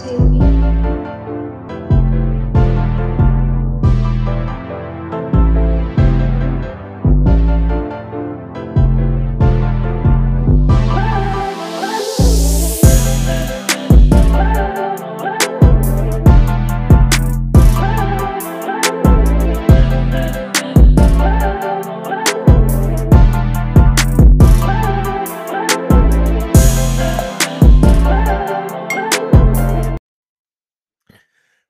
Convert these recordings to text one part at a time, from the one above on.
take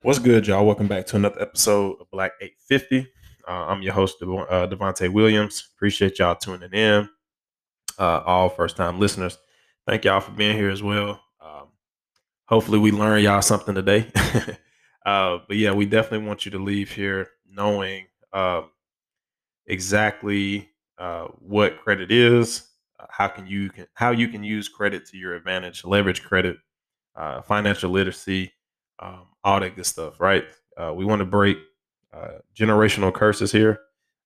What's good, y'all? Welcome back to another episode of Black 850. Uh, I'm your host, Dev- uh, Devontae Williams. Appreciate y'all tuning in. Uh, all first time listeners, thank y'all for being here as well. Um, hopefully, we learn y'all something today. uh, but yeah, we definitely want you to leave here knowing um, exactly uh, what credit is, uh, how can you can how you can use credit to your advantage, leverage credit, financial literacy um, all that good stuff, right? Uh, we want to break uh, generational curses here.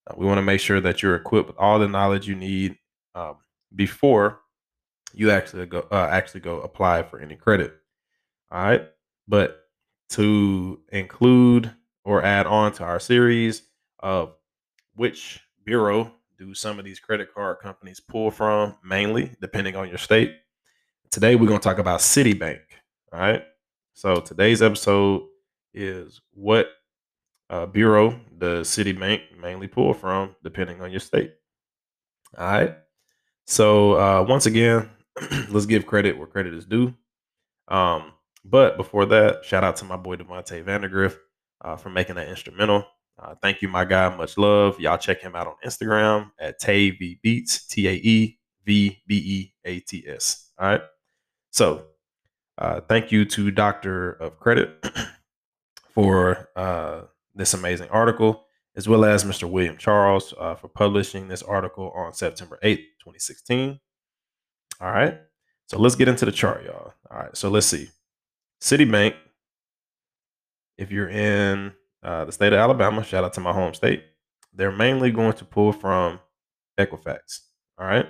Uh, we want to make sure that you're equipped with all the knowledge you need um, before you actually go uh, actually go apply for any credit. All right, but to include or add on to our series of which bureau do some of these credit card companies pull from, mainly depending on your state. Today we're going to talk about Citibank. All right. So today's episode is what uh, bureau does Citibank mainly pull from, depending on your state. All right. So uh, once again, let's give credit where credit is due. Um, but before that, shout out to my boy Devontae Vandergriff uh, for making that instrumental. Uh, thank you, my guy. Much love. Y'all check him out on Instagram at Tae V Beats, T A E V B E A T S. All right. So uh, thank you to Doctor of Credit for uh, this amazing article, as well as Mr. William Charles uh, for publishing this article on September 8th, 2016. All right. So let's get into the chart, y'all. All right. So let's see. Citibank, if you're in uh, the state of Alabama, shout out to my home state, they're mainly going to pull from Equifax. All right.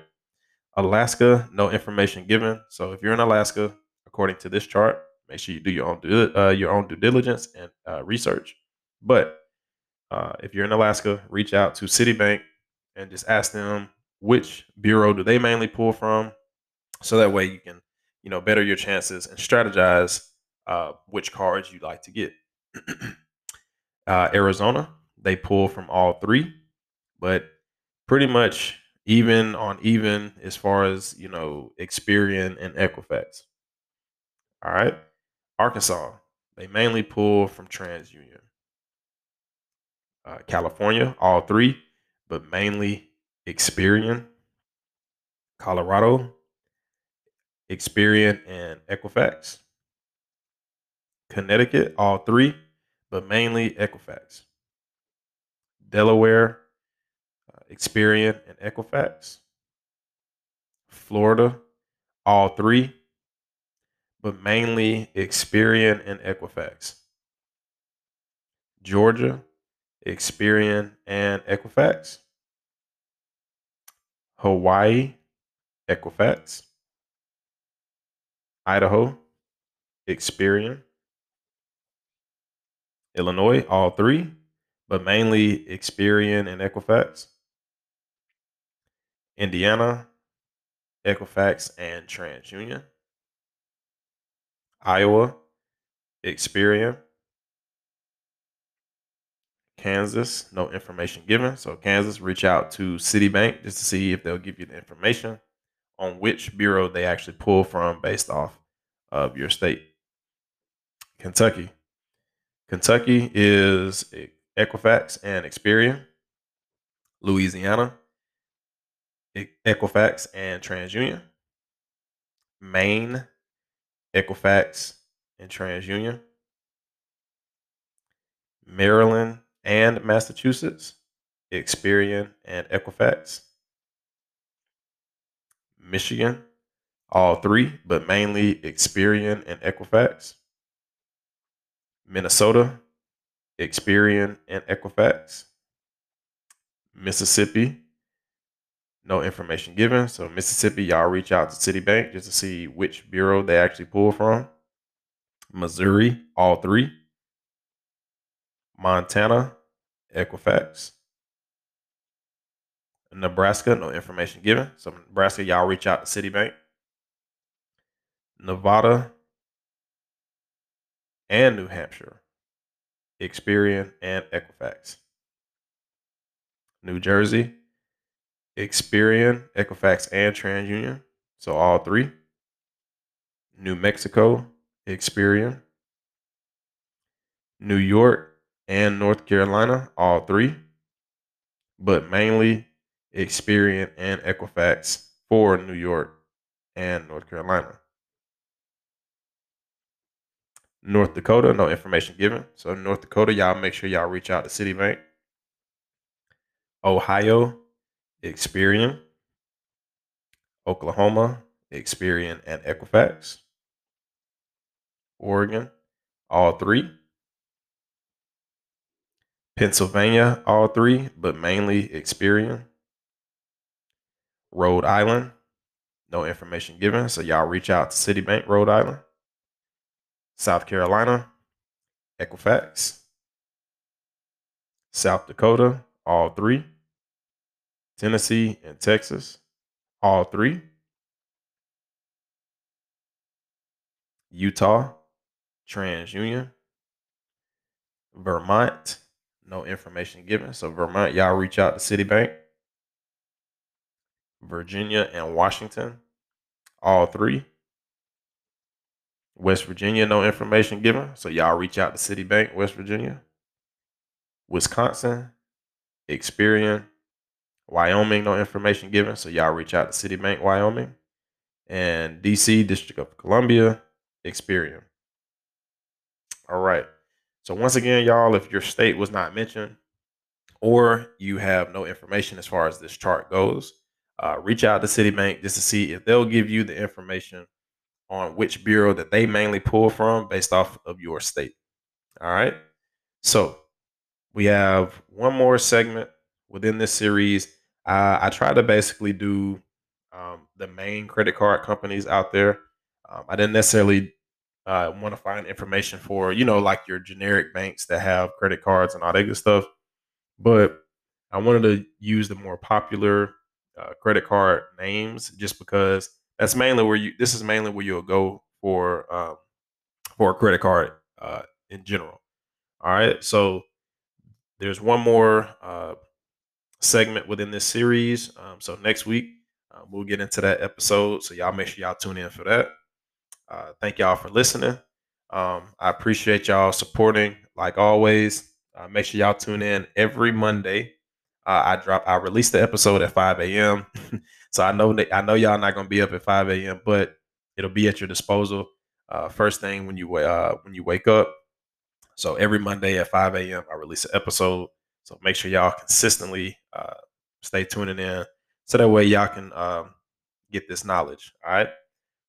Alaska, no information given. So if you're in Alaska, according to this chart. Make sure you do your own due, uh, your own due diligence and uh, research. But uh, if you're in Alaska, reach out to Citibank and just ask them which bureau do they mainly pull from, so that way you can you know better your chances and strategize uh, which cards you'd like to get. uh, Arizona, they pull from all three, but pretty much even on even as far as you know Experian and Equifax. All right. Arkansas, they mainly pull from TransUnion. Uh, California, all three, but mainly Experian. Colorado, Experian and Equifax. Connecticut, all three, but mainly Equifax. Delaware, uh, Experian and Equifax. Florida, all three, but mainly Experian and Equifax. Georgia, Experian and Equifax. Hawaii, Equifax. Idaho, Experian. Illinois, all three, but mainly Experian and Equifax. Indiana, Equifax and TransUnion. Iowa, Experian. Kansas, no information given. So Kansas, reach out to Citibank just to see if they'll give you the information on which bureau they actually pull from based off of your state. Kentucky. Kentucky is Equifax and Experian. Louisiana, Equifax and TransUnion. Maine, Equifax, and TransUnion. Maryland and Massachusetts, Experian and Equifax. Michigan, all three, but mainly Experian and Equifax. Minnesota, Experian and Equifax. Mississippi, no information given. So Mississippi, y'all reach out to Citibank just to see which bureau they actually pull from. Missouri, all three. Montana, Equifax. Nebraska, no information given. So Nebraska, y'all reach out to Citibank. Nevada and New Hampshire, Experian and Equifax. New Jersey, Experian, Equifax, and TransUnion. So all three. New Mexico, Experian. New York and North Carolina, all three. But mainly Experian and Equifax for New York and North Carolina. North Dakota, no information given. So North Dakota, y'all make sure y'all reach out to Citibank. Ohio, Experian. Oklahoma, Experian and Equifax. Oregon, all three. Pennsylvania, all three, but mainly Experian. Rhode Island, no information given. So y'all reach out to Citibank, Rhode Island. South Carolina, Equifax. South Dakota, all three. Tennessee and Texas, all three. Utah, TransUnion. Vermont, no information given. So Vermont, y'all reach out to Citibank. Virginia and Washington, all three. West Virginia, no information given. So y'all reach out to Citibank, West Virginia. Wisconsin, Experian, Wyoming, no information given. So y'all reach out to Citibank, Wyoming. And DC, District of Columbia, Experian. All right. So once again, y'all, if your state was not mentioned or you have no information as far as this chart goes, uh, reach out to Citibank just to see if they'll give you the information on which bureau that they mainly pull from based off of your state. All right. So we have one more segment within this series. Uh, I try to basically do um, the main credit card companies out there. Um, I didn't necessarily uh, want to find information for, you know, like your generic banks that have credit cards and all that good stuff. But I wanted to use the more popular uh, credit card names just because that's mainly where you this is mainly where you'll go for um, for a credit card uh, in general. All right, so there's one more uh, segment within this series. Um, so next week uh, we'll get into that episode. So y'all make sure y'all tune in for that. Uh, thank y'all for listening. Um, I appreciate y'all supporting. Like always, uh, make sure y'all tune in every Monday uh, I drop. I release the episode at 5 a.m. so I know that I know y'all not gonna be up at 5 a.m. But it'll be at your disposal uh, first thing when you when you wake up. So every Monday at 5 a.m. I release an episode. So make sure y'all consistently uh, stay tuning in, so that way y'all can um, get this knowledge. All right.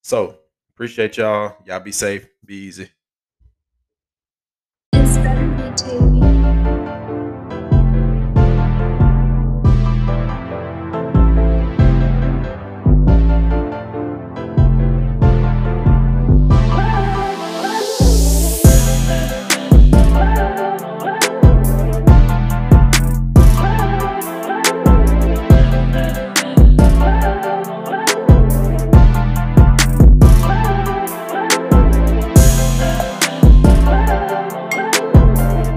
So appreciate y'all. Y'all be safe. Be easy.